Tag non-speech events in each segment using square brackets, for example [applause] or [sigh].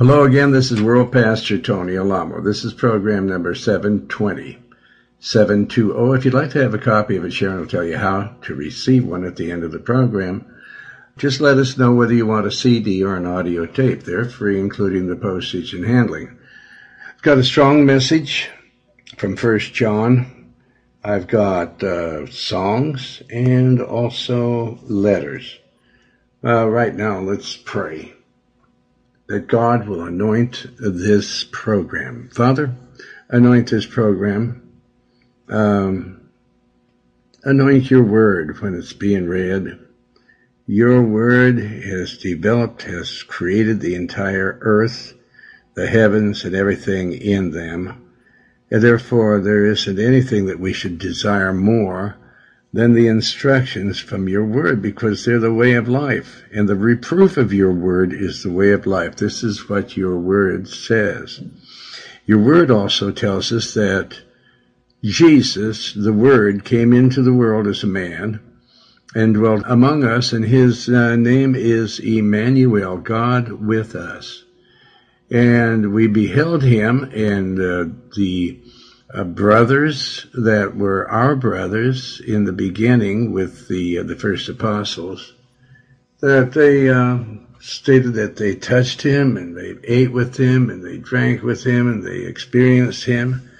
Hello again, this is World Pastor Tony Alamo. This is program number 720. 720. If you'd like to have a copy of it, Sharon will tell you how to receive one at the end of the program. Just let us know whether you want a CD or an audio tape. They're free, including the postage and handling. I've got a strong message from First John. I've got uh, songs and also letters. Uh, right now, let's pray that God will anoint this program. Father, anoint this program. Um, anoint your word when it's being read. Your word has developed, has created the entire earth, the heavens, and everything in them. And therefore, there isn't anything that we should desire more than the instructions from your word because they're the way of life. And the reproof of your word is the way of life. This is what your word says. Your word also tells us that Jesus, the word, came into the world as a man and dwelt among us and his uh, name is Emmanuel, God with us. And we beheld him and uh, the uh, brothers that were our brothers in the beginning with the uh, the first apostles that they uh, stated that they touched him and they ate with him and they drank with him and they experienced him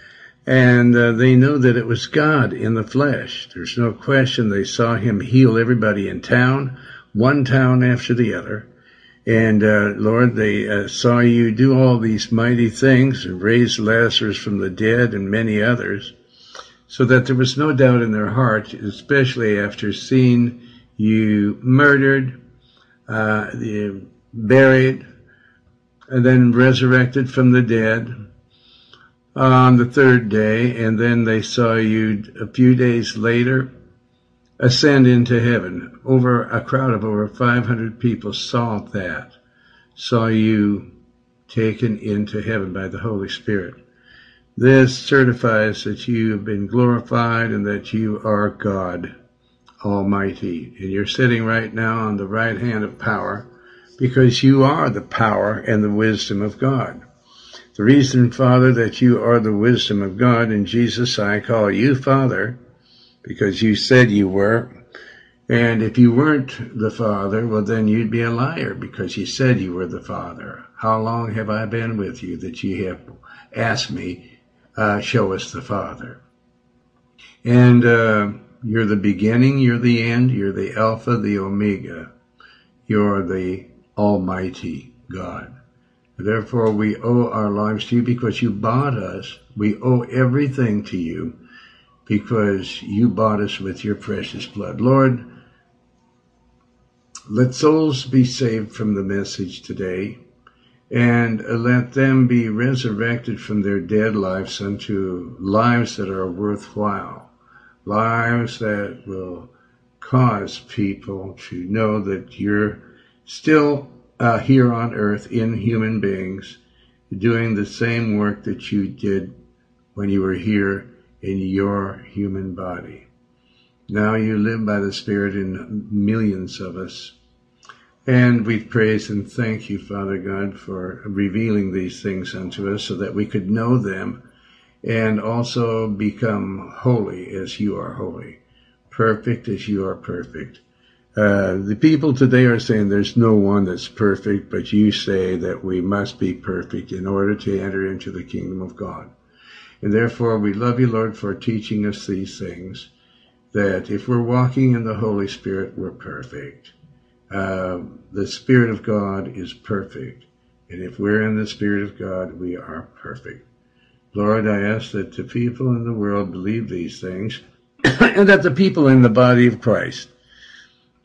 and uh, they know that it was God in the flesh. There's no question they saw him heal everybody in town, one town after the other. And uh, Lord, they uh, saw you do all these mighty things and raise Lazarus from the dead and many others, so that there was no doubt in their heart, especially after seeing you murdered, uh, buried, and then resurrected from the dead on the third day, and then they saw you a few days later ascend into heaven. Over a crowd of over 500 people saw that, saw you taken into heaven by the Holy Spirit. This certifies that you have been glorified and that you are God Almighty. And you're sitting right now on the right hand of power because you are the power and the wisdom of God. The reason, Father, that you are the wisdom of God, in Jesus I call you Father, because you said you were. And if you weren't the Father, well, then you'd be a liar because you said you were the Father. How long have I been with you that you have asked me, uh, show us the Father? And uh, you're the beginning, you're the end, you're the Alpha, the Omega. You're the Almighty God. Therefore, we owe our lives to you because you bought us. We owe everything to you because you bought us with your precious blood. Lord, let souls be saved from the message today and let them be resurrected from their dead lives unto lives that are worthwhile, lives that will cause people to know that you're still uh, here on earth in human beings doing the same work that you did when you were here in your human body. Now you live by the Spirit in millions of us. And we praise and thank you, Father God, for revealing these things unto us so that we could know them and also become holy as you are holy, perfect as you are perfect. Uh, the people today are saying there's no one that's perfect, but you say that we must be perfect in order to enter into the kingdom of God. And therefore, we love you, Lord, for teaching us these things, that if we're walking in the Holy Spirit, we're perfect. Uh, the Spirit of God is perfect. And if we're in the Spirit of God, we are perfect. Lord, I ask that the people in the world believe these things, [coughs] and that the people in the body of Christ,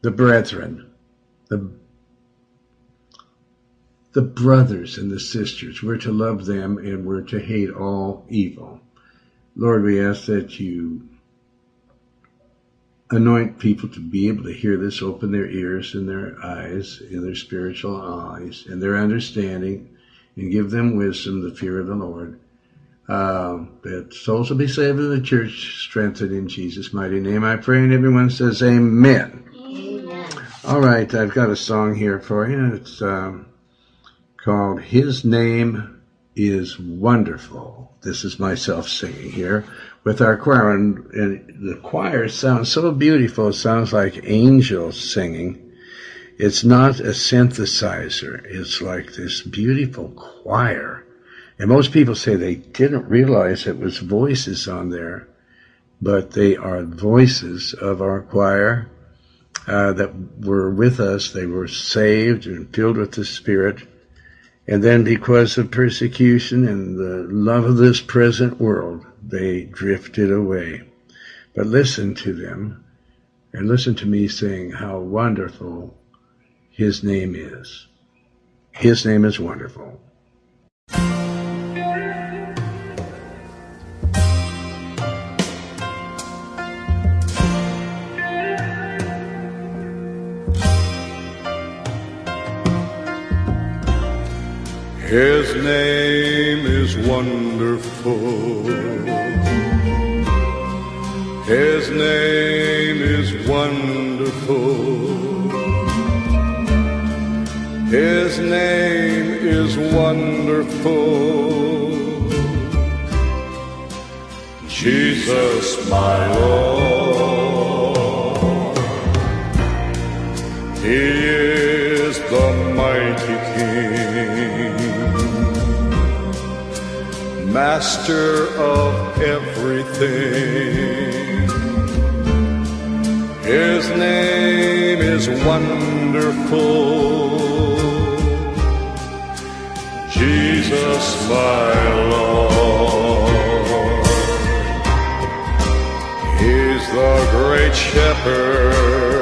the brethren, the the brothers and the sisters. We're to love them and we're to hate all evil. Lord, we ask that you anoint people to be able to hear this, open their ears and their eyes, and their spiritual eyes, and their understanding, and give them wisdom, the fear of the Lord. Uh, that souls will be saved and the church strengthened in Jesus' mighty name. I pray, and everyone says, Amen. Amen. All right, I've got a song here for you. It's um, called His Name is Wonderful. This is myself singing here with our choir, and, and the choir sounds so beautiful. It sounds like angels singing. It's not a synthesizer. It's like this beautiful choir. And most people say they didn't realize it was voices on there, but they are voices of our choir uh, that were with us. They were saved and filled with the Spirit. And then because of persecution and the love of this present world, they drifted away. But listen to them and listen to me saying how wonderful his name is. His name is wonderful. His name is wonderful. His name is wonderful. His name is wonderful. Jesus, my Lord. He master of everything. His name is wonderful. Jesus, my Lord. He's the great shepherd,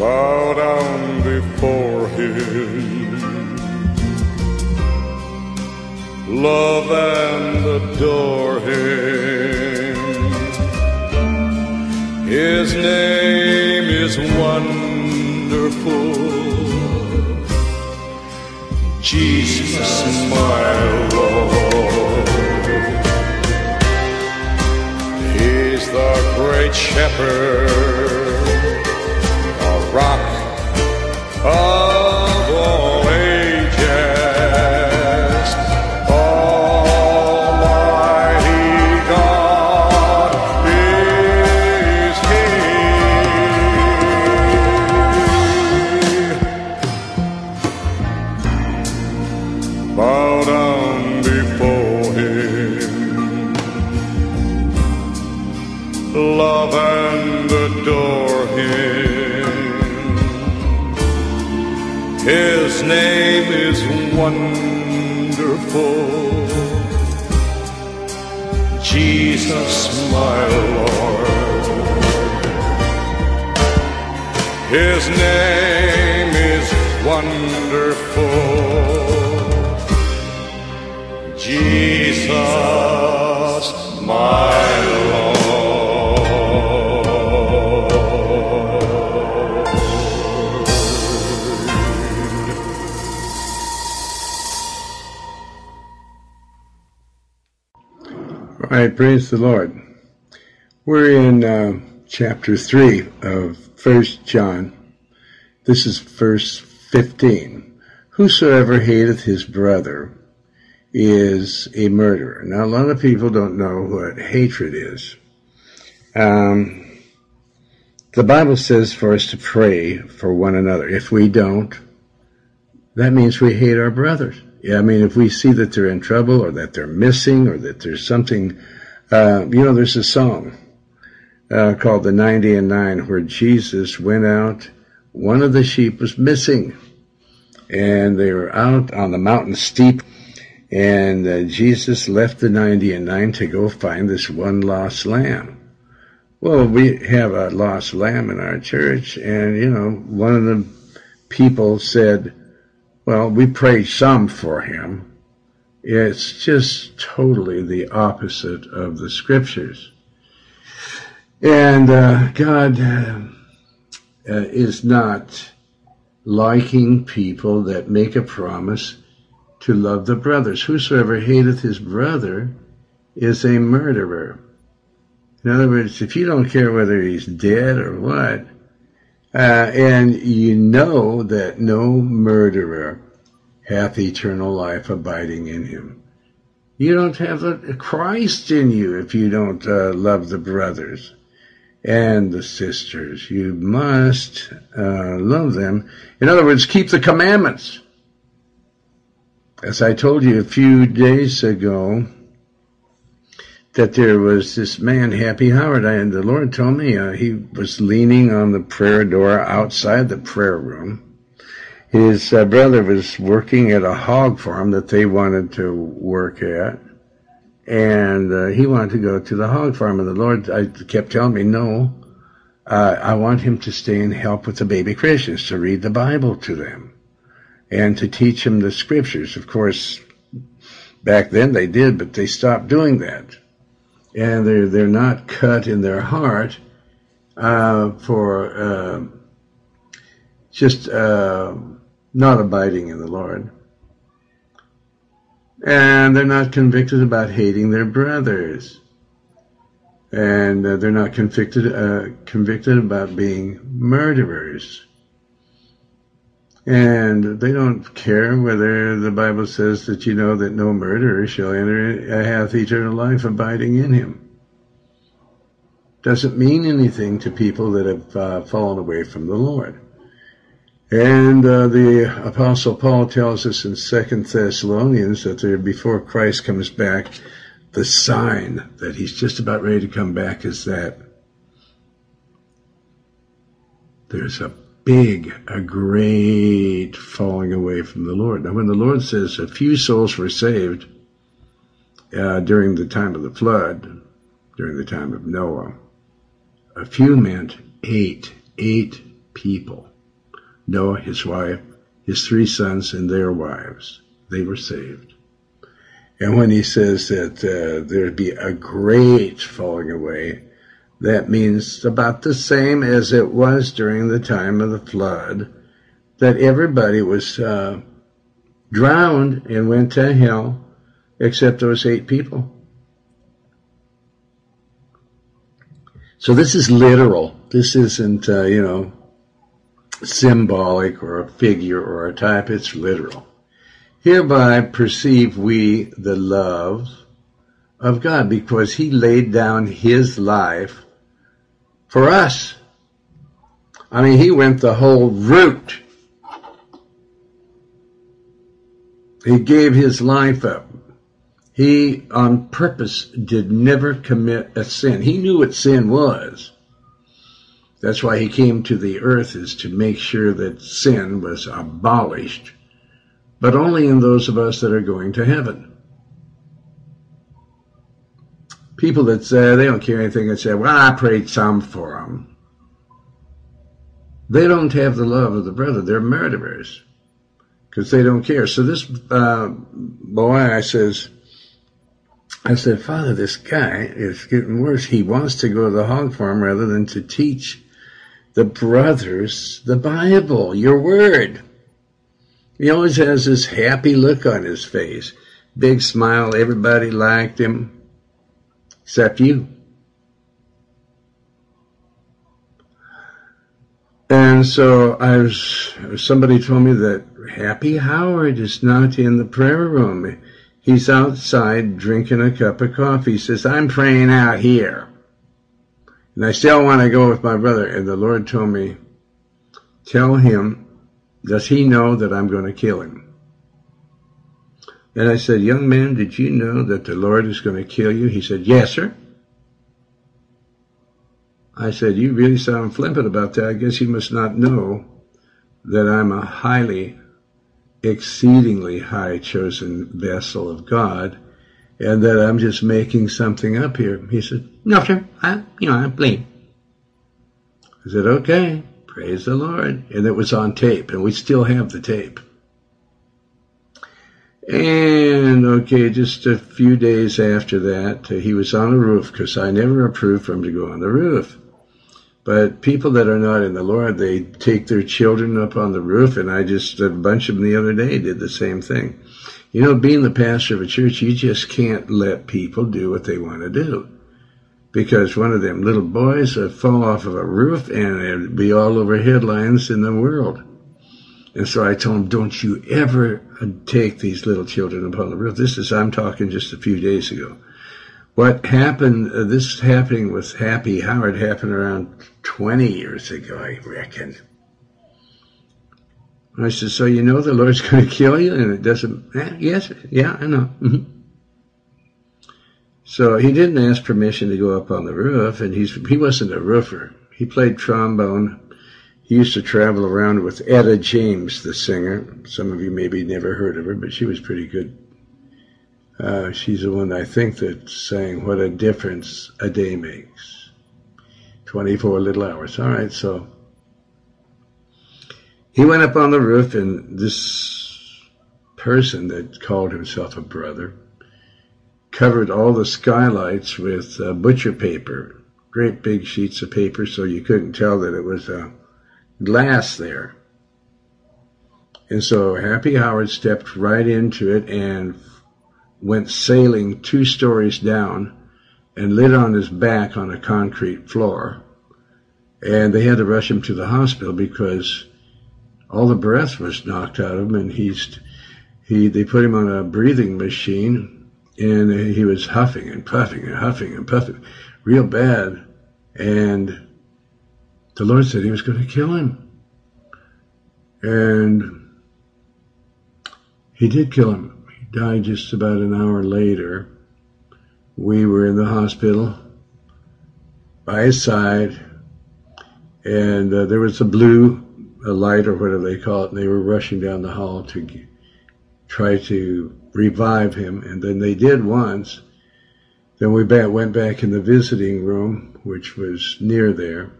Bow down before Him. Love and adore Him. His name is wonderful. Jesus, my Lord. He's the great shepherd, praise the Lord. We're in uh, chapter 3 of First John. This is verse 15. Whosoever hateth his brother is a murderer. Now, a lot of people don't know what hatred is. Um, the Bible says for us to pray for one another. If we don't, that means we hate our brothers. Yeah, I mean, if we see that they're in trouble or that they're missing or that there's something, uh, you know, there's a song uh, called the 90 and 9 where Jesus went out, one of the sheep was missing and they were out on the mountain steep and uh, Jesus left the 90 and 9 to go find this one lost lamb. Well, we have a lost lamb in our church and, you know, one of the people said, well, we pray some for him. It's just totally the opposite of the scriptures. And uh, God uh, is not liking people that make a promise to love the brothers. Whosoever hateth his brother is a murderer. In other words, if you don't care whether he's dead or what, uh, and you know that no murderer hath eternal life abiding in him. You don't have a Christ in you if you don't uh, love the brothers and the sisters. You must uh, love them. In other words, keep the commandments. As I told you a few days ago, that there was this man, Happy Howard, and the Lord told me uh, he was leaning on the prayer door outside the prayer room. His uh, brother was working at a hog farm that they wanted to work at and uh, he wanted to go to the hog farm. And the Lord I kept telling me, no, uh, I want him to stay and help with the baby Christians, to read the Bible to them, and to teach them the scriptures. Of course, back then they did, but they stopped doing that, and they're they're not cut in their heart uh, for uh, just uh, not abiding in the Lord. And they're not convicted about hating their brothers. And uh, they're not convicted uh, convicted about being murderers. And they don't care whether the bible says that you know that no murderer shall enter hath eternal life abiding in him. Doesn't mean anything to people that have uh, fallen away from the lord and uh, the Apostle Paul tells us in Second Thessalonians that there, before Christ comes back, the sign that he's just about ready to come back is that there's a big, a great falling away from the Lord. Now, when the Lord says a few souls were saved uh, during the time of the flood, during the time of Noah, a few meant eight, eight people. Noah, his wife, his three sons, and their wives. They were saved. And when he says that uh, there'd be a great falling away, that means about the same as it was during the time of the flood, that everybody was uh, drowned and went to hell except those eight people. So this is literal. This isn't, uh, you know, symbolic or a figure or a type, it's literal. Hereby perceive we the love of God because he laid down his life for us. I mean, he went the whole route. He gave his life up. He on purpose did never commit a sin. He knew what sin was. That's why he came to the earth is to make sure that sin was abolished, but only in those of us that are going to heaven. People that say they don't care anything and say, well, I prayed some for them. They don't have the love of the brother. They're murderers because they don't care. So this uh, boy, I says, I said, Father, this guy is getting worse. He wants to go to the hog farm rather than to teach the brothers the Bible, your word. He always has this happy look on his face. Big smile. Everybody liked him. Except you. And so I was, somebody told me that Happy Howard is not in the prayer room. He's outside drinking a cup of coffee. He says, I'm praying out here. And I still want to go with my brother. And the Lord told me, tell him, does he know that I'm going to kill him? And I said, young man, did you know that the Lord is going to kill you? He said, yes, sir. I said, you really sound flippant about that. I guess you must not know that I'm a highly, exceedingly high chosen vessel of God and that I'm just making something up here. He said, no, sir, I, you know, I believe. I said, okay, praise the Lord. And it was on tape, and we still have the tape. And okay, just a few days after that, uh, he was on the roof because I never approved for him to go on the roof. But people that are not in the Lord, they take their children up on the roof, and I just, a bunch of them the other day did the same thing. You know, being the pastor of a church, you just can't let people do what they want to do. Because one of them little boys would fall off of a roof and it'd be all over headlines in the world. And so I told him, don't you ever take these little children upon the roof. This is, I'm talking just a few days ago. What happened, uh, this happening with Happy Howard happened around 20 years ago, I reckon. I said, so you know the Lord's [laughs] going to kill you? And it doesn't, eh, yes, yeah, I know. Mm-hmm. So he didn't ask permission to go up on the roof, and he's, he wasn't a roofer. He played trombone he used to travel around with Etta James, the singer. Some of you maybe never heard of her, but she was pretty good. Uh, she's the one I think that sang "What a Difference a Day Makes." Twenty-four little hours. All right, so he went up on the roof, and this person that called himself a brother covered all the skylights with uh, butcher paper, great big sheets of paper, so you couldn't tell that it was a glass there. And so Happy Howard stepped right into it and went sailing two stories down and lit on his back on a concrete floor. And they had to rush him to the hospital because all the breath was knocked out of him and he's, he, they put him on a breathing machine and he was huffing and puffing and huffing and puffing real bad. And the Lord said he was going to kill him. And he did kill him. He died just about an hour later. We were in the hospital by his side, and uh, there was a blue a light or whatever they call it, and they were rushing down the hall to try to revive him. And then they did once. Then we went back in the visiting room, which was near there,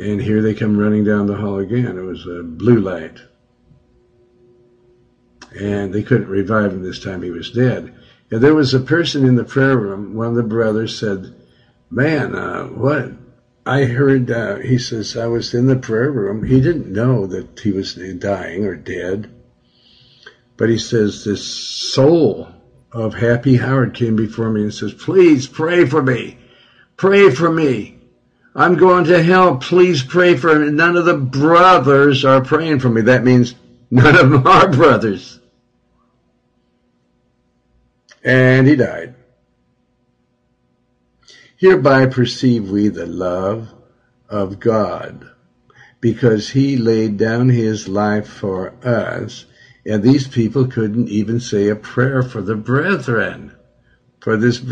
and here they come running down the hall again. It was a blue light. And they couldn't revive him this time. He was dead. And there was a person in the prayer room. One of the brothers said, man, uh, what? I heard, uh, he says, I was in the prayer room. He didn't know that he was dying or dead. But he says, this soul of Happy Howard came before me and says, please pray for me. Pray for me. I'm going to hell. Please pray for me. None of the brothers are praying for me. That means none of them are [laughs] brothers. And he died. Hereby perceive we the love of God, because he laid down his life for us, and these people couldn't even say a prayer for the brethren, for this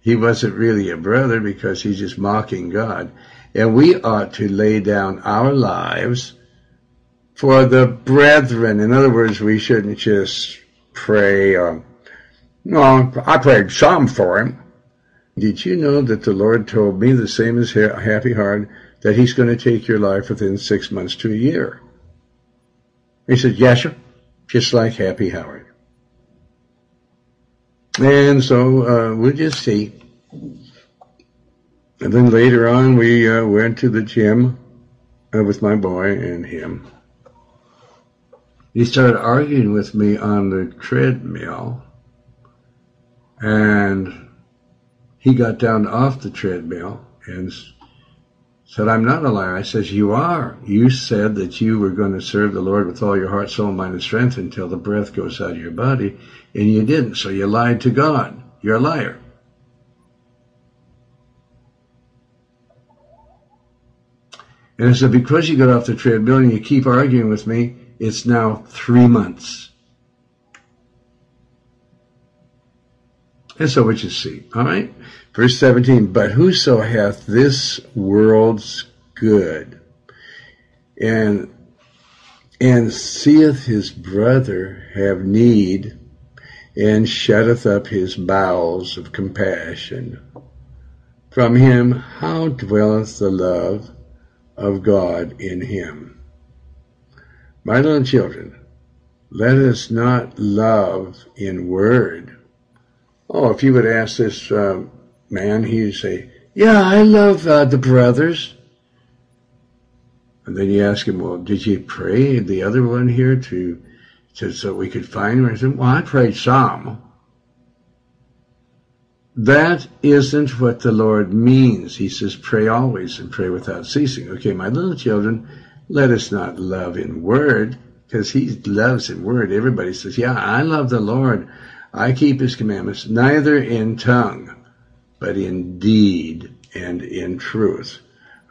he wasn't really a brother because he's just mocking God. And we ought to lay down our lives for the brethren. In other words, we shouldn't just pray, um, no, I prayed some for him. Did you know that the Lord told me the same as Happy Howard that he's going to take your life within six months to a year? He said, yes, sir. Just like Happy Howard. And so uh, we'll just see. And then later on, we uh, went to the gym uh, with my boy and him. He started arguing with me on the treadmill, and he got down off the treadmill and said, I'm not a liar. I says, you are. You said that you were going to serve the Lord with all your heart, soul, mind, and strength until the breath goes out of your body, and you didn't. So you lied to God. You're a liar. And I said, because you got off the treadmill and you keep arguing with me, it's now three months. And so what you see, all right? Verse 17, but whoso hath this world's good and and seeth his brother have need and shutteth up his bowels of compassion. From him how dwelleth the love of God in him? My little children, let us not love in word. Oh, if you would ask this uh, man, he'd say, yeah, I love uh, the brothers. And then you ask him, well, did you pray the other one here to, to so we could find him? I said, well, I prayed some. That isn't what the Lord means. He says, pray always and pray without ceasing. Okay, my little children, let us not love in word, because he loves in word. Everybody says, yeah, I love the Lord. I keep his commandments, neither in tongue, but in deed and in truth,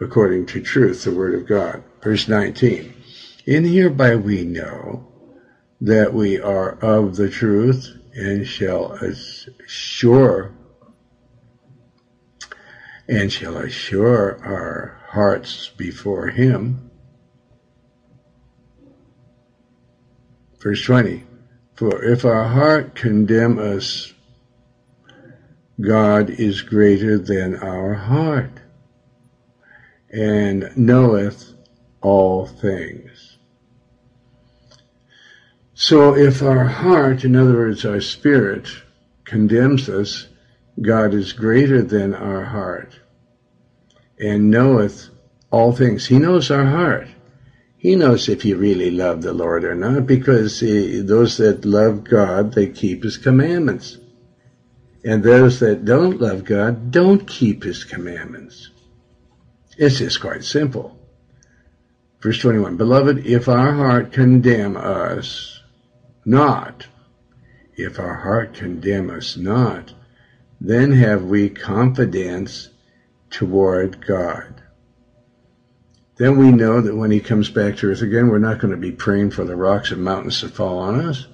according to truth, the word of God. Verse 19. In hereby we know that we are of the truth and shall assure and shall assure our hearts before him. Verse 20. For if our heart condemn us, God is greater than our heart, and knoweth all things. So if our heart, in other words, our spirit, condemns us, God is greater than our heart and knoweth all things. He knows our heart. He knows if you really love the Lord or not because he, those that love God, they keep his commandments. And those that don't love God don't keep his commandments. It's just quite simple. Verse 21, Beloved, if our heart condemn us not, if our heart condemn us not, then have we confidence toward God. Then we know that when he comes back to earth again, we're not going to be praying for the rocks and mountains to fall on us.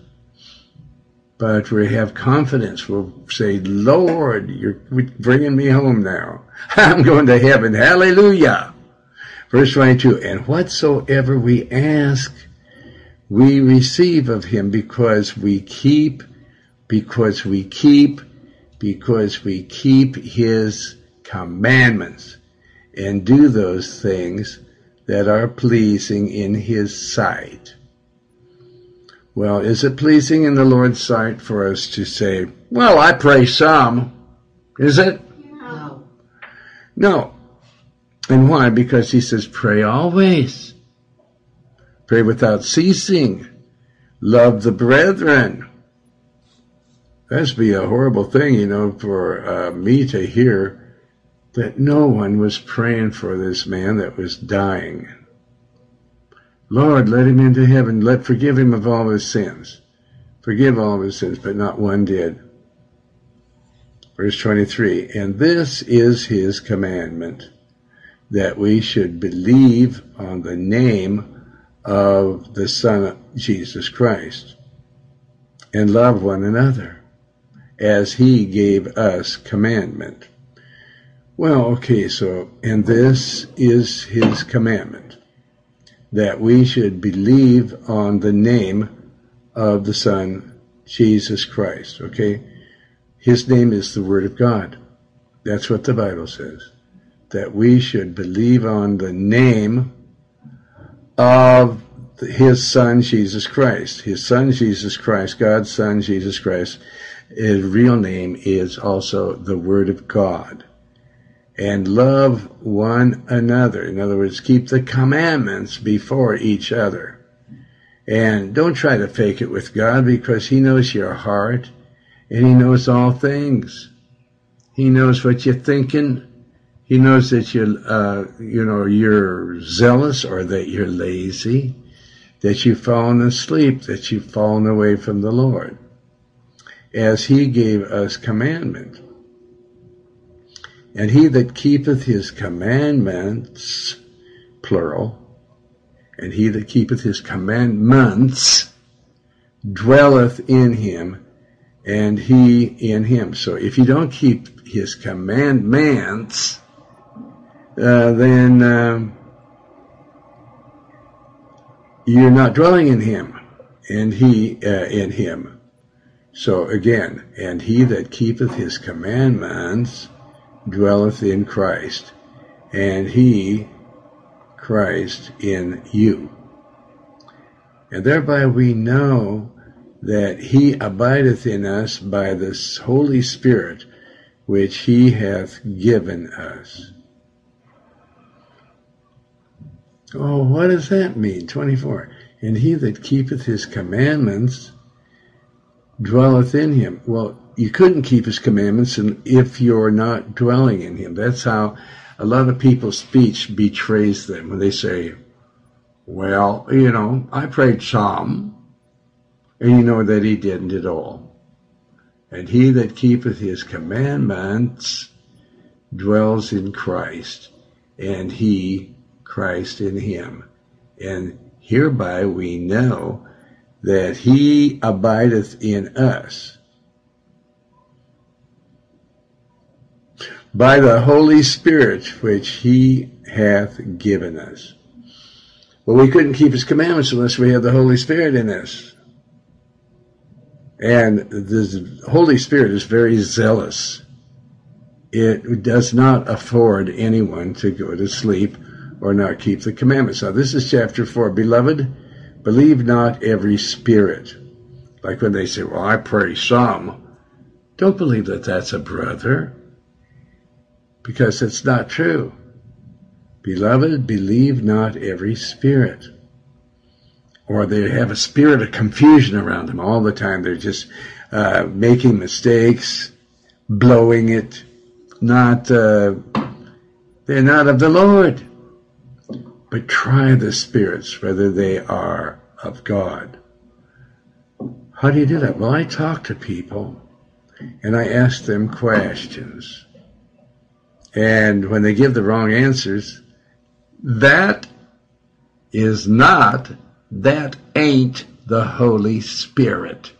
But we have confidence. We'll say, Lord, you're bringing me home now. [laughs] I'm going to heaven. Hallelujah. Verse 22, and whatsoever we ask, we receive of him because we keep, because we keep, because we keep his commandments and do those things that are pleasing in his sight. Well, is it pleasing in the Lord's sight for us to say, well, I pray some? Is it? No. No. And why? Because he says, pray always. Pray without ceasing. Love the brethren. That'd be a horrible thing, you know, for uh, me to hear that no one was praying for this man that was dying. Lord, let him into heaven. Let forgive him of all his sins. Forgive all his sins, but not one did. Verse 23, and this is his commandment, that we should believe on the name of the Son of Jesus Christ, and love one another, as he gave us commandment. Well, okay, so, and this is his commandment that we should believe on the name of the Son, Jesus Christ, okay? His name is the Word of God. That's what the Bible says. That we should believe on the name of his Son, Jesus Christ. His Son, Jesus Christ, God's Son, Jesus Christ. His real name is also the Word of God and love one another. In other words, keep the commandments before each other. And don't try to fake it with God because He knows your heart and He knows all things. He knows what you're thinking. He knows that you're, uh, you know, you're zealous or that you're lazy, that you've fallen asleep, that you've fallen away from the Lord. As He gave us commandment. And he that keepeth his commandments, plural, and he that keepeth his commandments dwelleth in him, and he in him. So if you don't keep his commandments, uh, then um, you're not dwelling in him, and he uh, in him. So again, and he that keepeth his commandments dwelleth in Christ, and he, Christ, in you. And thereby we know that he abideth in us by the Holy Spirit, which he hath given us. Oh, what does that mean? 24. And he that keepeth his commandments dwelleth in him. Well, you couldn't keep his commandments and if you're not dwelling in him. That's how a lot of people's speech betrays them when they say, well, you know, I prayed some, and you know that he didn't at all. And he that keepeth his commandments dwells in Christ, and he, Christ in him. And hereby we know that he abideth in us by the Holy Spirit which he hath given us. Well, we couldn't keep his commandments unless we had the Holy Spirit in us. And the Holy Spirit is very zealous. It does not afford anyone to go to sleep or not keep the commandments. Now, this is chapter 4. Beloved, believe not every spirit. Like when they say, well, I pray some. Don't believe that that's a brother because it's not true. Beloved, believe not every spirit. Or they have a spirit of confusion around them all the time. They're just uh, making mistakes, blowing it, not, uh, they're not of the Lord. But try the spirits, whether they are of God. How do you do that? Well, I talk to people and I ask them questions. And when they give the wrong answers, that is not, that ain't the Holy Spirit.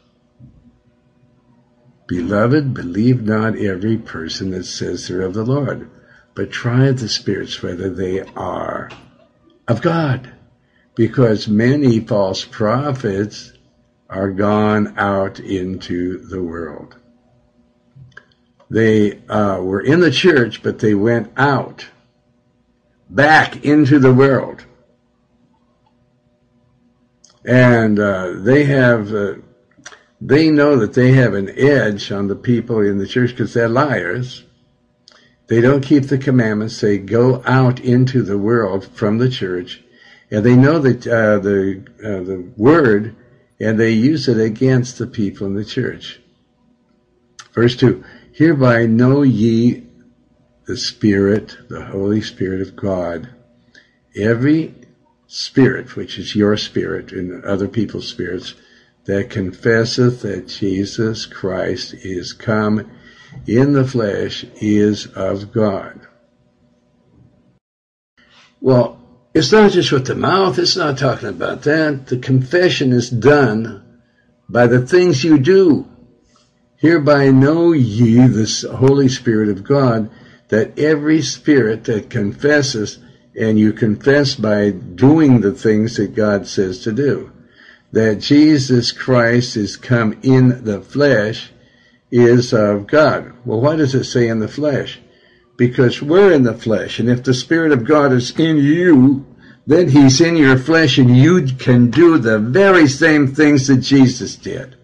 Beloved, believe not every person that says they're of the Lord, but try the spirits whether they are of God. Because many false prophets are gone out into the world. They uh, were in the church, but they went out back into the world. And uh, they have, uh, they know that they have an edge on the people in the church because they're liars. They don't keep the commandments. They go out into the world from the church, and they know that uh, the uh, the word, and they use it against the people in the church. Verse two: Hereby know ye the Spirit, the Holy Spirit of God, every spirit, which is your spirit and other people's spirits, that confesseth that Jesus Christ is come in the flesh is of God. Well, it's not just with the mouth, it's not talking about that. The confession is done by the things you do. Hereby know ye the Holy Spirit of God that every spirit that confesses, and you confess by doing the things that God says to do, that Jesus Christ is come in the flesh is of God. Well, why does it say in the flesh? Because we're in the flesh, and if the Spirit of God is in you, then He's in your flesh, and you can do the very same things that Jesus did.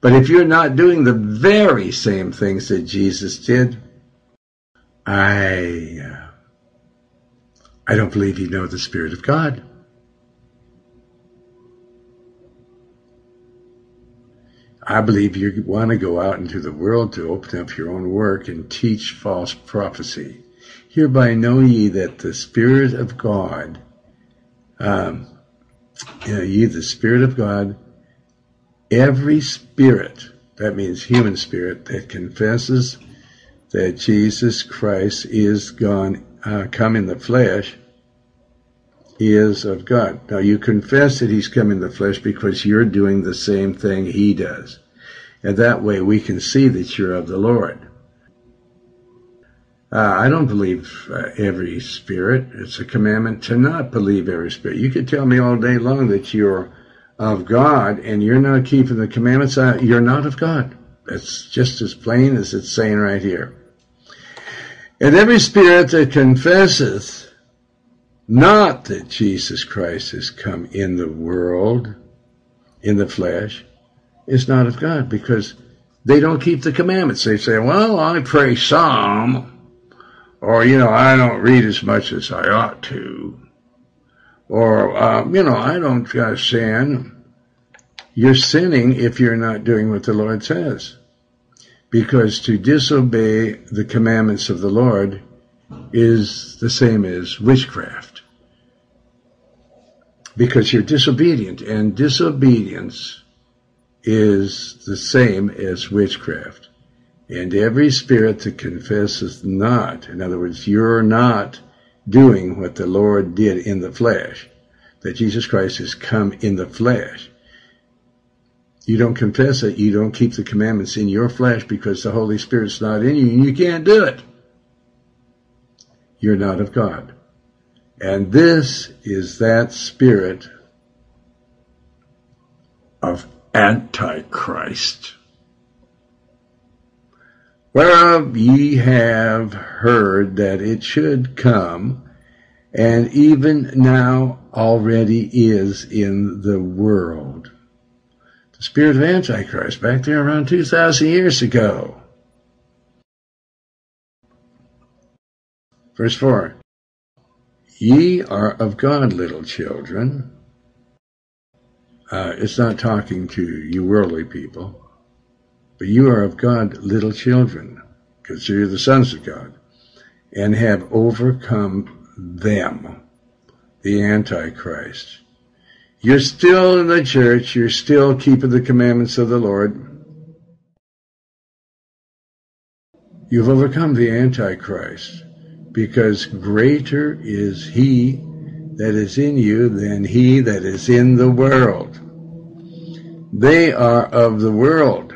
But if you're not doing the very same things that Jesus did, I, uh, I don't believe you know the Spirit of God. I believe you want to go out into the world to open up your own work and teach false prophecy. Hereby know ye that the Spirit of God, um, you know, ye the Spirit of God, every spirit, that means human spirit, that confesses that Jesus Christ is gone, uh, come in the flesh, is of God. Now you confess that he's come in the flesh because you're doing the same thing he does. And that way we can see that you're of the Lord. Uh, I don't believe uh, every spirit. It's a commandment to not believe every spirit. You could tell me all day long that you're of God and you're not keeping the commandments. Uh, you're not of God. That's just as plain as it's saying right here. And every spirit that confesseth not that Jesus Christ has come in the world, in the flesh, is not of God because they don't keep the commandments. They say, well, I pray some, or, you know, I don't read as much as I ought to, or, um, you know, I don't uh, sin. You're sinning if you're not doing what the Lord says. Because to disobey the commandments of the Lord is the same as witchcraft. Because you're disobedient, and disobedience is the same as witchcraft. And every spirit that confesses not, in other words, you're not doing what the Lord did in the flesh, that Jesus Christ has come in the flesh. You don't confess it, you don't keep the commandments in your flesh because the Holy Spirit's not in you and you can't do it. You're not of God. And this is that spirit of Antichrist. Whereof ye have heard that it should come, and even now already is in the world. The spirit of Antichrist back there around 2,000 years ago. Verse 4 Ye are of God, little children. Uh, it's not talking to you worldly people, but you are of God, little children, because you're the sons of God, and have overcome them, the Antichrist. You're still in the church, you're still keeping the commandments of the Lord. You've overcome the Antichrist because greater is he that is in you than he that is in the world. They are of the world.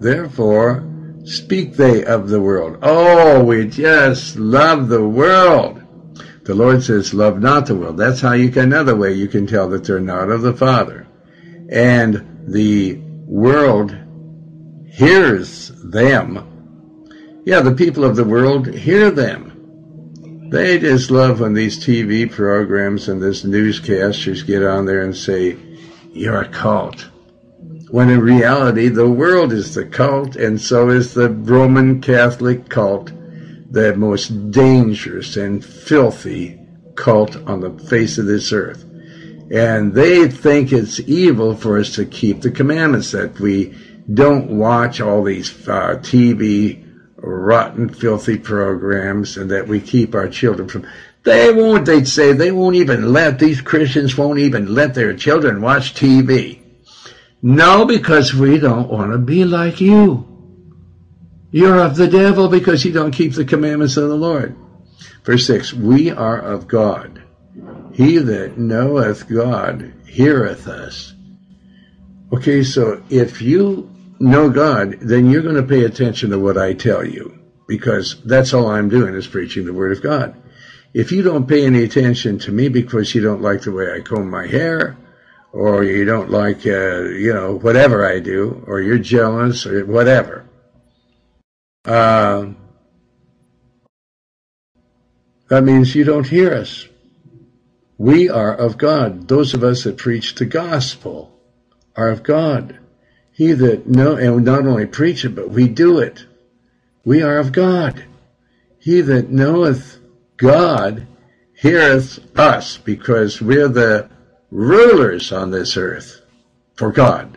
Therefore, speak they of the world. Oh, we just love the world. The Lord says, love not the world. That's how you can, another way you can tell that they're not of the Father. And the world hears them. Yeah, the people of the world hear them. They just love when these TV programs and these newscasters get on there and say, you're a cult. When in reality, the world is the cult, and so is the Roman Catholic cult, the most dangerous and filthy cult on the face of this earth. And they think it's evil for us to keep the commandments, that we don't watch all these uh, TV rotten, filthy programs and that we keep our children from. They won't, they'd say, they won't even let, these Christians won't even let their children watch TV. No, because we don't want to be like you. You're of the devil because you don't keep the commandments of the Lord. Verse 6, we are of God. He that knoweth God heareth us. Okay, so if you know God, then you're going to pay attention to what I tell you because that's all I'm doing is preaching the Word of God. If you don't pay any attention to me because you don't like the way I comb my hair, or you don't like, uh, you know, whatever I do, or you're jealous, or whatever, uh, that means you don't hear us. We are of God. Those of us that preach the gospel are of God. He that know, and not only preach it, but we do it. We are of God. He that knoweth God heareth us because we're the rulers on this earth for God.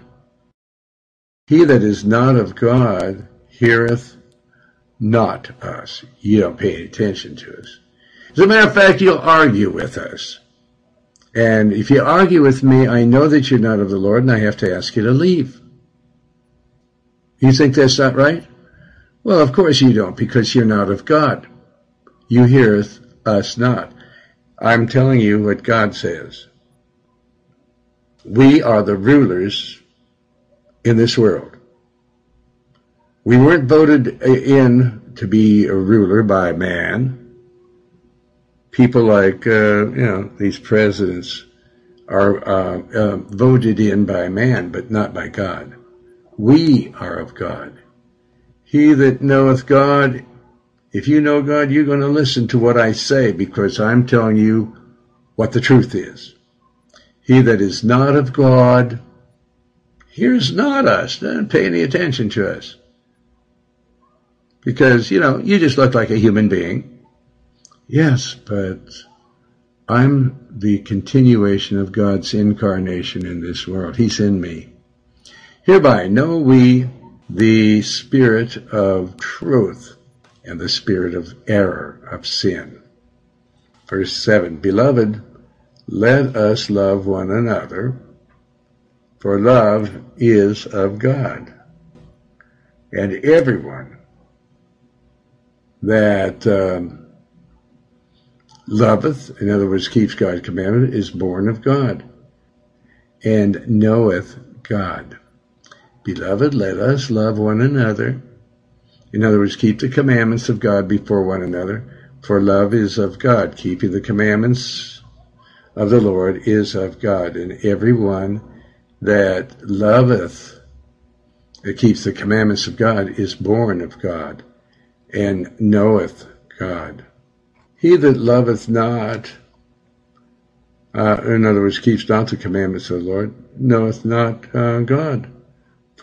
He that is not of God heareth not us. You don't pay attention to us. As a matter of fact, you'll argue with us. And if you argue with me, I know that you're not of the Lord and I have to ask you to leave. You think that's not right? Well, of course you don't, because you're not of God. You heareth us not. I'm telling you what God says. We are the rulers in this world. We weren't voted in to be a ruler by man. People like, uh, you know, these presidents are uh, uh, voted in by man, but not by God. We are of God. He that knoweth God, if you know God, you're going to listen to what I say because I'm telling you what the truth is. He that is not of God hears not us, doesn't pay any attention to us. Because, you know, you just look like a human being. Yes, but I'm the continuation of God's incarnation in this world. He's in me. Hereby know we the spirit of truth and the spirit of error, of sin. Verse 7 Beloved, let us love one another, for love is of God. And everyone that um, loveth, in other words, keeps God's commandment, is born of God and knoweth God. Beloved, let us love one another. In other words, keep the commandments of God before one another, for love is of God. Keeping the commandments of the Lord is of God. And every one that loveth, that keeps the commandments of God, is born of God and knoweth God. He that loveth not, uh, in other words, keeps not the commandments of the Lord, knoweth not uh, God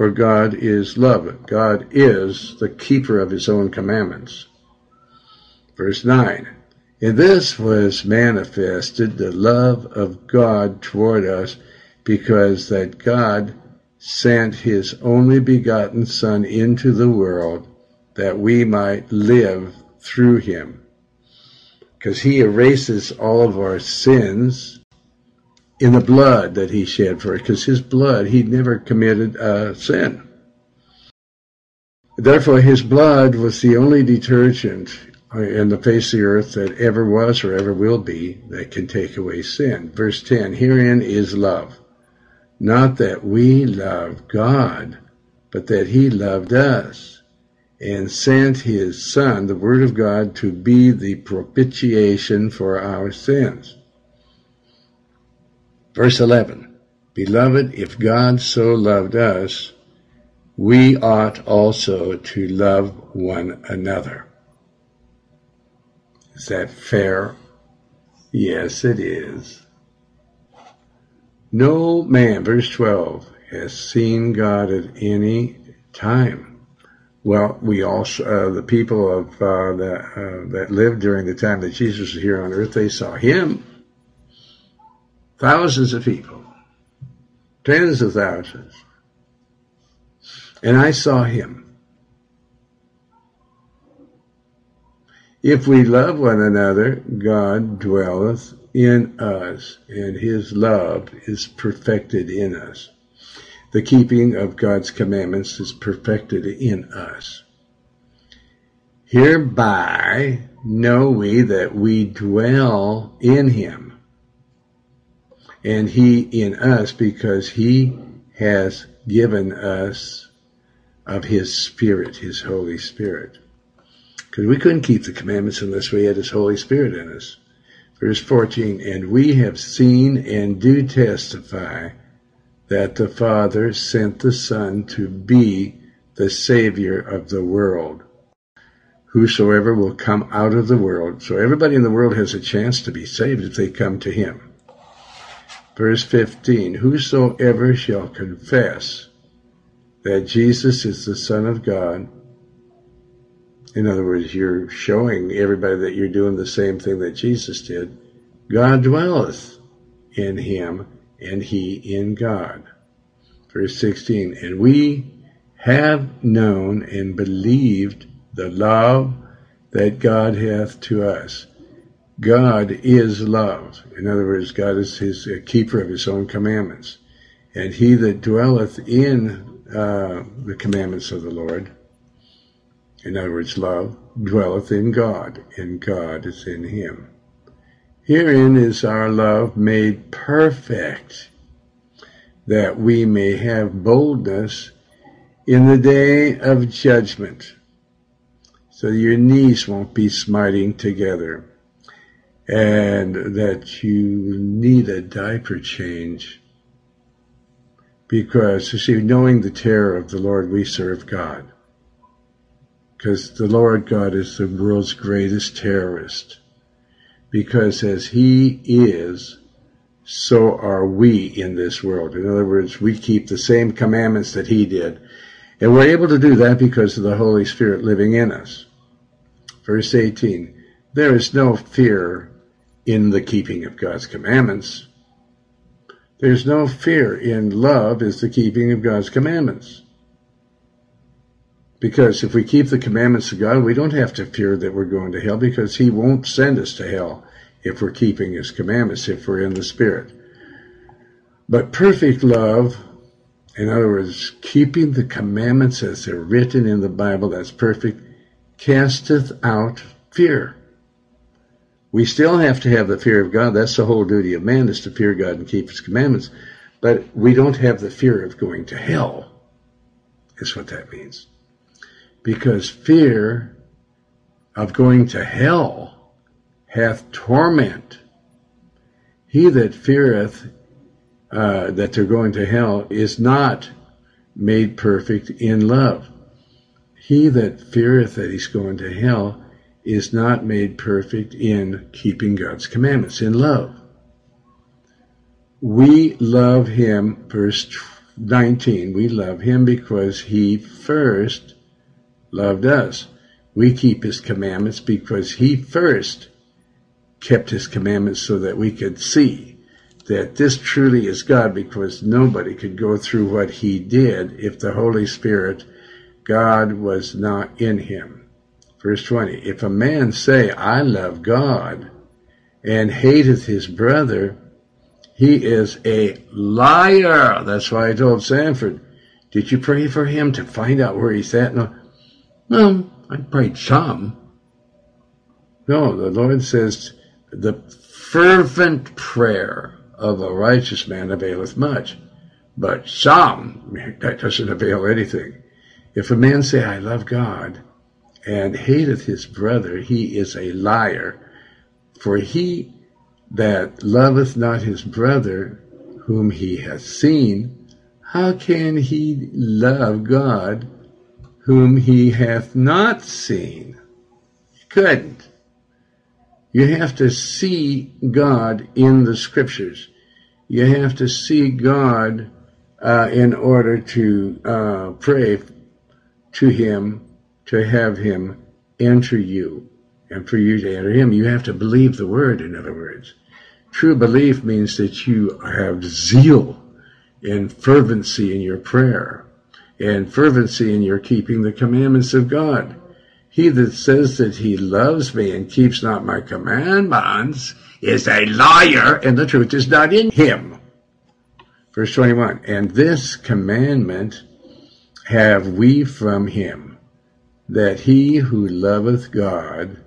for God is love. God is the keeper of his own commandments. Verse 9. In this was manifested the love of God toward us because that God sent his only begotten Son into the world that we might live through him. Because he erases all of our sins in the blood that he shed for us, because his blood, he never committed a sin. Therefore, his blood was the only detergent in the face of the earth that ever was or ever will be that can take away sin. Verse 10 Herein is love. Not that we love God, but that he loved us and sent his Son, the Word of God, to be the propitiation for our sins. Verse 11 Beloved, if God so loved us, we ought also to love one another. Is that fair? Yes, it is. No man, verse 12, has seen God at any time. Well, we also, uh, the people of uh, that, uh, that lived during the time that Jesus was here on earth, they saw him Thousands of people. Tens of thousands. And I saw him. If we love one another, God dwelleth in us, and his love is perfected in us. The keeping of God's commandments is perfected in us. Hereby know we that we dwell in him and he in us because he has given us of his spirit, his Holy Spirit. Because we couldn't keep the commandments unless we had his Holy Spirit in us. Verse 14, and we have seen and do testify that the Father sent the Son to be the Savior of the world. Whosoever will come out of the world. So everybody in the world has a chance to be saved if they come to Him. Verse 15 Whosoever shall confess that Jesus is the Son of God, in other words, you're showing everybody that you're doing the same thing that Jesus did. God dwelleth in him, and he in God. Verse 16 And we have known and believed the love that God hath to us. God is love. In other words, God is his uh, keeper of his own commandments. And he that dwelleth in uh, the commandments of the Lord, in other words, love, dwelleth in God, and God is in him. Herein is our love made perfect, that we may have boldness in the day of judgment. So your knees won't be smiting together and that you need a diaper change. Because, you see, knowing the terror of the Lord, we serve God. Because the Lord God is the world's greatest terrorist. because as he is, so are we in this world. In other words, we keep the same commandments that he did. And we're able to do that because of the Holy Spirit living in us. Verse 18, there is no fear in the keeping of God's commandments. There's no fear in love is the keeping of God's commandments. Because if we keep the commandments of God, we don't have to fear that we're going to hell because He won't send us to hell if we're keeping His commandments, if we're in the Spirit. But perfect love, in other words, keeping the commandments as they're written in the Bible, that's perfect, casteth out fear. We still have to have the fear of God. That's the whole duty of man is to fear God and keep his commandments. But we don't have the fear of going to hell, is what that means. Because fear of going to hell hath torment. He that feareth uh, that they're going to hell is not made perfect in love. He that feareth that he's going to hell is not made perfect in keeping God's commandments, in love. We love him, verse 19, we love him because he first loved us. We keep his commandments because he first kept his commandments so that we could see that this truly is God because nobody could go through what he did if the Holy Spirit, God was not in him. Verse 20, if a man say, I love God, and hateth his brother, he is a liar. That's why I told Sanford, did you pray for him to find out where he's at? No, no, I prayed some. No, the Lord says, the fervent prayer of a righteous man availeth much. But some, that doesn't avail anything. If a man say, I love God, and hateth his brother, he is a liar. For he that loveth not his brother, whom he hath seen, how can he love God, whom he hath not seen? He couldn't. You have to see God in the scriptures. You have to see God uh, in order to uh, pray to Him to have him enter you. And for you to enter him, you have to believe the word, in other words. True belief means that you have zeal and fervency in your prayer and fervency in your keeping the commandments of God. He that says that he loves me and keeps not my commandments is a liar and the truth is not in him. Verse 21, and this commandment have we from him that he who loveth God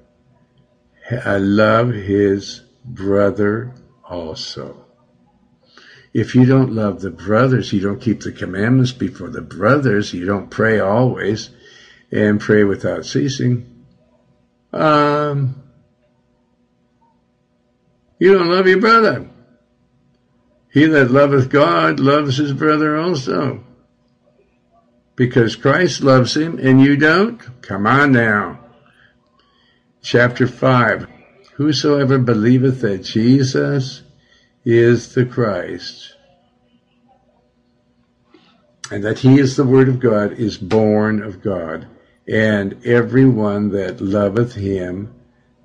uh, love his brother also. If you don't love the brothers, you don't keep the commandments before the brothers, you don't pray always and pray without ceasing, um, you don't love your brother. He that loveth God loves his brother also because Christ loves him and you don't? Come on now. Chapter 5. Whosoever believeth that Jesus is the Christ and that he is the Word of God is born of God. And every one that loveth him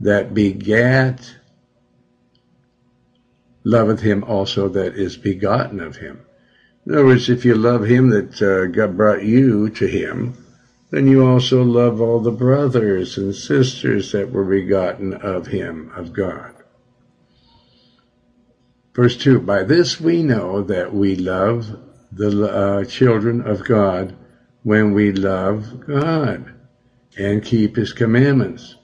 that begat loveth him also that is begotten of him. In other words, if you love him that uh, God brought you to him, then you also love all the brothers and sisters that were begotten of him, of God. Verse 2, by this we know that we love the uh, children of God when we love God and keep his commandments.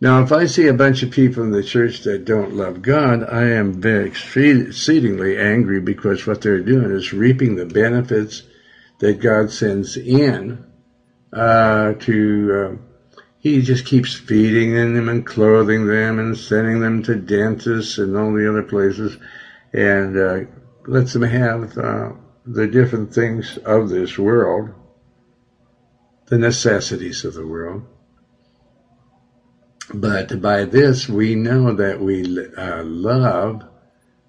Now, if I see a bunch of people in the church that don't love God, I am very exceedingly angry because what they're doing is reaping the benefits that God sends in uh, to. Uh, he just keeps feeding them and clothing them and sending them to dentists and all the other places, and uh, lets them have uh, the different things of this world, the necessities of the world But by this we know that we uh, love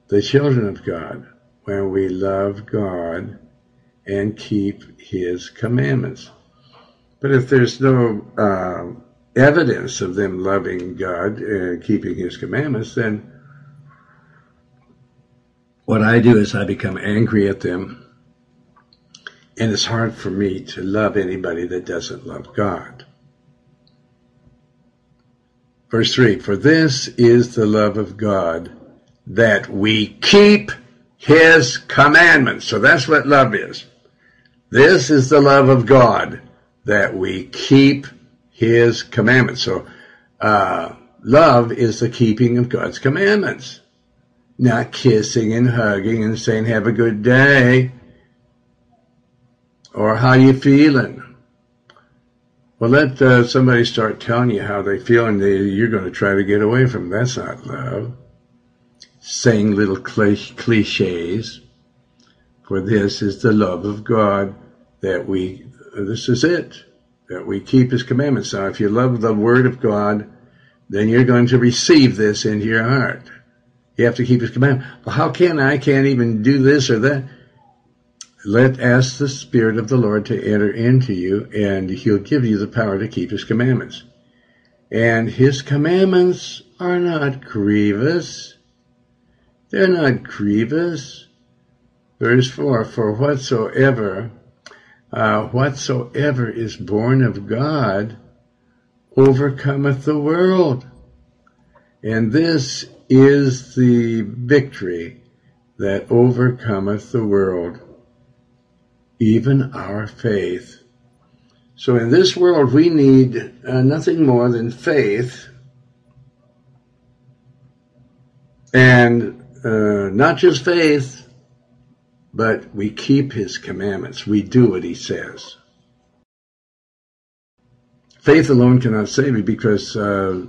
the children of God when we love God and keep His commandments. But if there's no uh, evidence of them loving God and keeping His commandments, then what I do is I become angry at them. And it's hard for me to love anybody that doesn't love God. Verse 3 For this is the love of God, that we keep His commandments. So that's what love is. This is the love of God, that we keep His commandments. So, uh, love is the keeping of God's commandments. Not kissing and hugging and saying, have a good day. Or how you feeling? Well, let uh, somebody start telling you how they feel, and they, you're going to try to get away from. Them. That's not love. Saying little cliches. For this is the love of God that we. This is it. That we keep His commandments. Now, if you love the Word of God, then you're going to receive this into your heart. You have to keep His commandment. Well, how can I? I can't even do this or that let ask the Spirit of the Lord to enter into you, and He'll give you the power to keep His commandments. And His commandments are not grievous. They're not grievous. Verse 4 For whatsoever, uh, whatsoever is born of God overcometh the world. And this is the victory that overcometh the world even our faith. So in this world, we need uh, nothing more than faith and uh, not just faith, but we keep his commandments. We do what he says. Faith alone cannot save you because uh,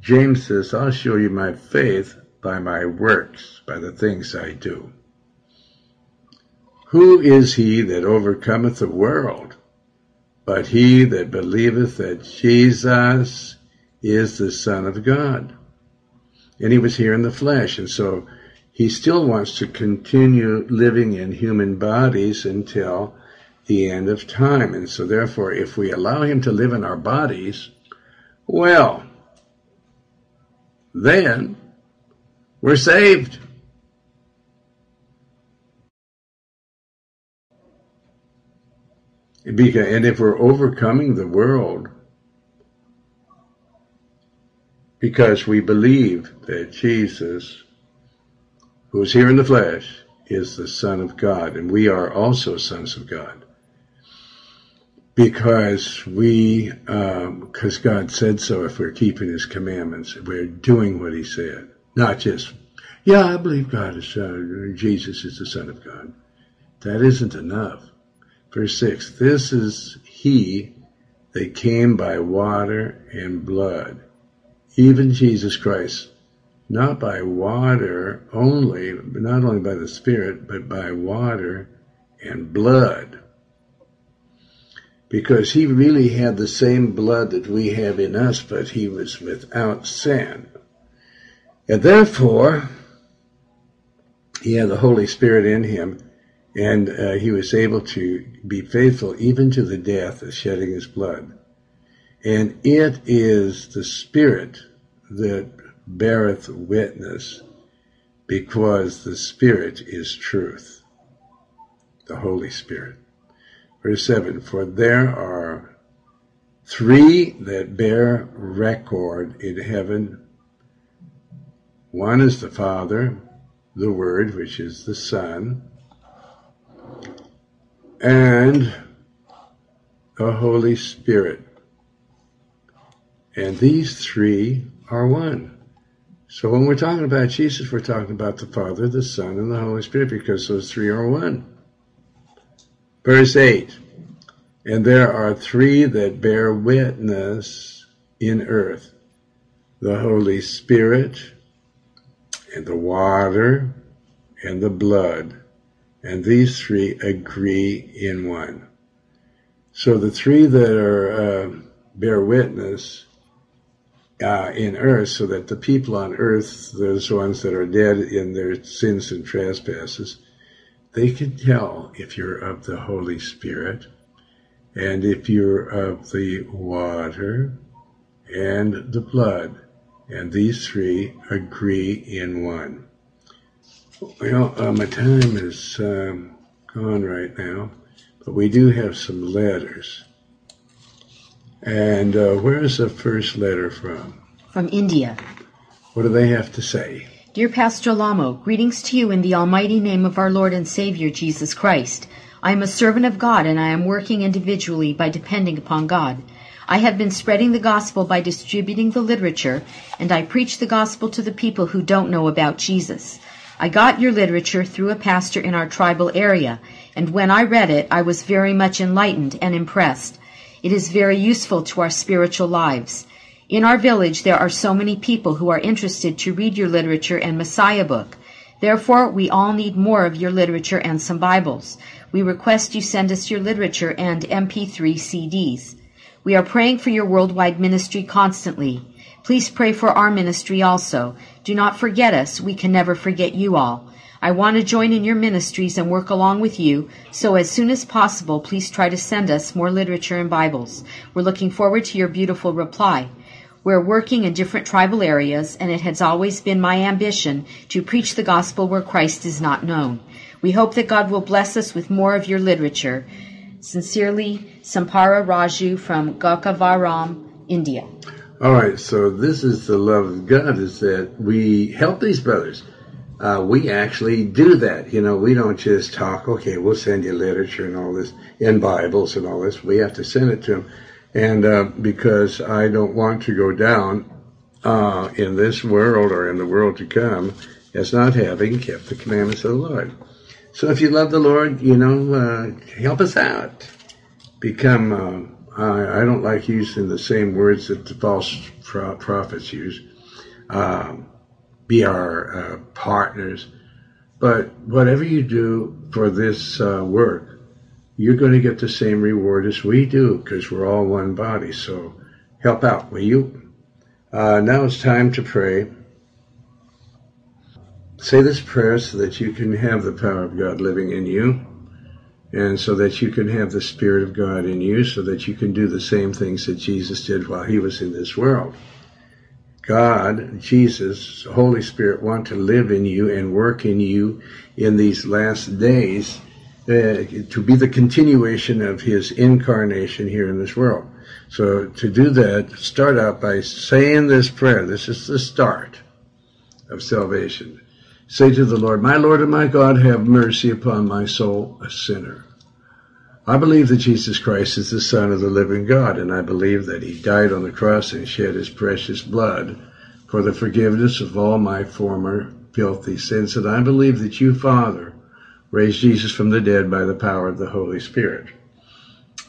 James says, I'll show you my faith by my works, by the things I do. Who is he that overcometh the world? But he that believeth that Jesus is the Son of God. And he was here in the flesh, and so he still wants to continue living in human bodies until the end of time. And so therefore, if we allow him to live in our bodies, well, then we're saved. And if we're overcoming the world because we believe that Jesus, who is here in the flesh, is the Son of God, and we are also sons of God. Because we, because um, God said so, if we're keeping His commandments, we're doing what He said. Not just, yeah, I believe God is, uh, Jesus is the Son of God. That isn't enough. Verse 6 This is he that came by water and blood, even Jesus Christ, not by water only, but not only by the Spirit, but by water and blood. Because he really had the same blood that we have in us, but he was without sin. And therefore, he had the Holy Spirit in him, and uh, he was able to be faithful even to the death of shedding his blood. And it is the Spirit that beareth witness, because the Spirit is truth, the Holy Spirit. Verse 7 For there are three that bear record in heaven. One is the Father, the Word, which is the Son, and the Holy Spirit. And these three are one. So when we're talking about Jesus, we're talking about the Father, the Son, and the Holy Spirit because those three are one. Verse 8 And there are three that bear witness in earth the Holy Spirit, and the water, and the blood and these three agree in one. So the three that are uh, bear witness uh, in earth so that the people on earth, those ones that are dead in their sins and trespasses, they can tell if you're of the Holy Spirit and if you're of the water and the blood. And these three agree in one. Well, uh, my time is um, gone right now, but we do have some letters. And uh, where is the first letter from? From India. What do they have to say? Dear Pastor Alamo, greetings to you in the almighty name of our Lord and Savior Jesus Christ. I am a servant of God and I am working individually by depending upon God. I have been spreading the gospel by distributing the literature, and I preach the gospel to the people who don't know about Jesus. I got your literature through a pastor in our tribal area, and when I read it, I was very much enlightened and impressed. It is very useful to our spiritual lives. In our village, there are so many people who are interested to read your literature and Messiah book. Therefore, we all need more of your literature and some Bibles. We request you send us your literature and MP3 CDs. We are praying for your worldwide ministry constantly. Please pray for our ministry also. Do not forget us. We can never forget you all. I want to join in your ministries and work along with you, so as soon as possible, please try to send us more literature and Bibles. We're looking forward to your beautiful reply. We're working in different tribal areas, and it has always been my ambition to preach the gospel where Christ is not known. We hope that God will bless us with more of your literature. Sincerely, Sampara Raju from Gokavaram, India. All right, so this is the love of God is that we help these brothers uh, we actually do that. You know, we don't just talk, okay, we'll send you literature and all this, and Bibles and all this. We have to send it to them. And uh, because I don't want to go down uh, in this world or in the world to come as not having kept the commandments of the Lord. So if you love the Lord, you know, uh, help us out. Become, uh, I, I, don't like using the same words that the false prophets use. Um, be our uh, partners. But whatever you do for this uh, work, you're going to get the same reward as we do because we're all one body. So help out, will you? Uh, now it's time to pray. Say this prayer so that you can have the power of God living in you and so that you can have the Spirit of God in you so that you can do the same things that Jesus did while he was in this world. God, Jesus, Holy Spirit want to live in you and work in you in these last days uh, to be the continuation of his incarnation here in this world. So to do that, start out by saying this prayer. This is the start of salvation. Say to the Lord, My Lord and my God, have mercy upon my soul, a sinner. I believe that Jesus Christ is the Son of the living God, and I believe that He died on the cross and shed His precious blood for the forgiveness of all my former filthy sins. And I believe that you, Father, raised Jesus from the dead by the power of the Holy Spirit.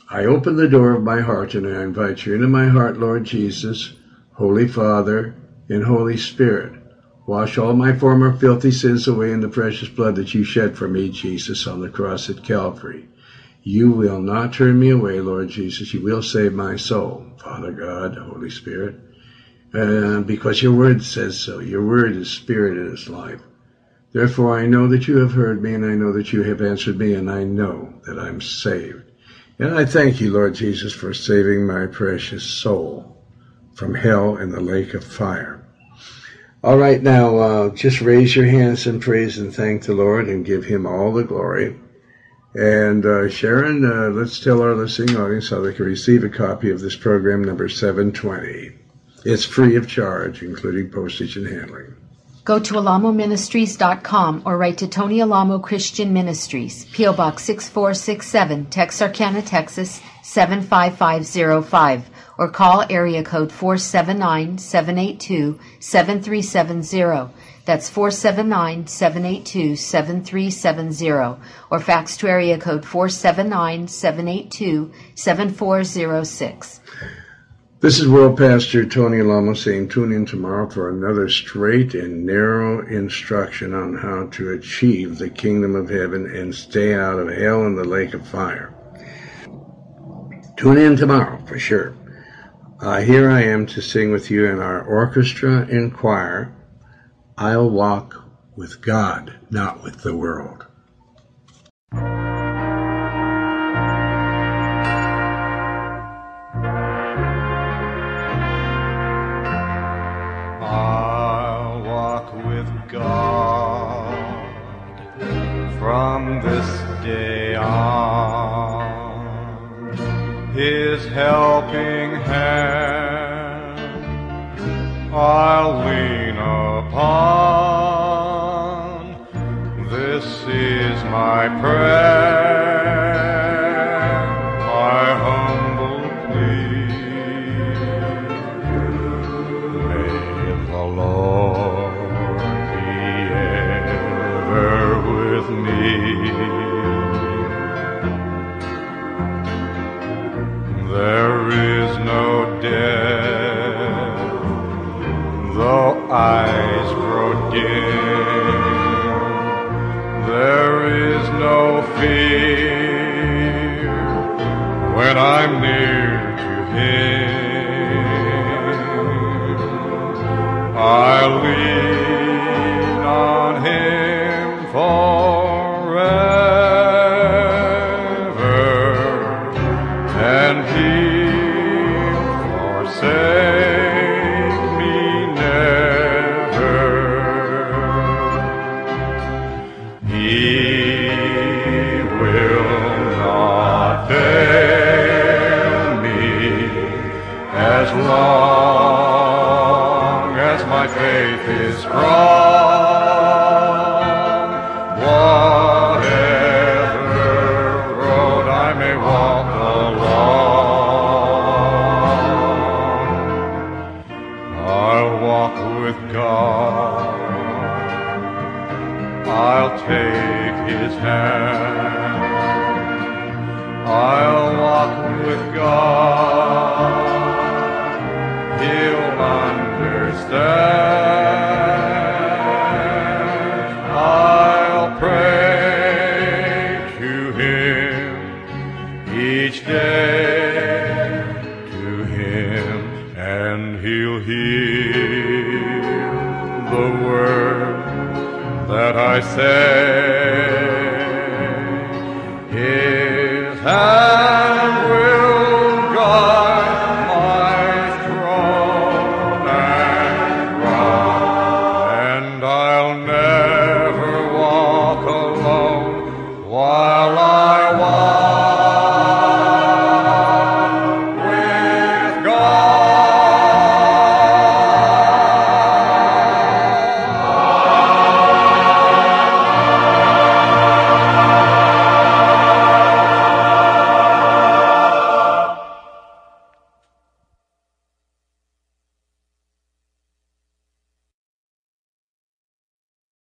I open the door of my heart and I invite you into my heart, Lord Jesus, Holy Father, and Holy Spirit. Wash all my former filthy sins away in the precious blood that you shed for me, Jesus, on the cross at Calvary. You will not turn me away, Lord Jesus. You will save my soul, Father God, Holy Spirit, uh, because your word says so. Your word is spirit and is life. Therefore, I know that you have heard me, and I know that you have answered me, and I know that I'm saved. And I thank you, Lord Jesus, for saving my precious soul from hell and the lake of fire. All right, now uh, just raise your hands and praise and thank the Lord and give him all the glory. And uh, Sharon, uh, let's tell our listening audience how they can receive a copy of this program number 720. It's free of charge, including postage and handling. Go to alamoministries.com or write to Tony Alamo Christian Ministries, P.O. Box 6467, Texarkana, Texas 75505, or call area code 479 782 7370. That's 479-782-7370 or fax to area code 479-782-7406. This is World Pastor Tony Alamo saying tune in tomorrow for another straight and narrow instruction on how to achieve the kingdom of heaven and stay out of hell and the lake of fire. Tune in tomorrow for sure. Uh, here I am to sing with you in our orchestra and choir I'll walk with God, not with the world. I'll walk with God from this day on. His helping upon. This is my prayer.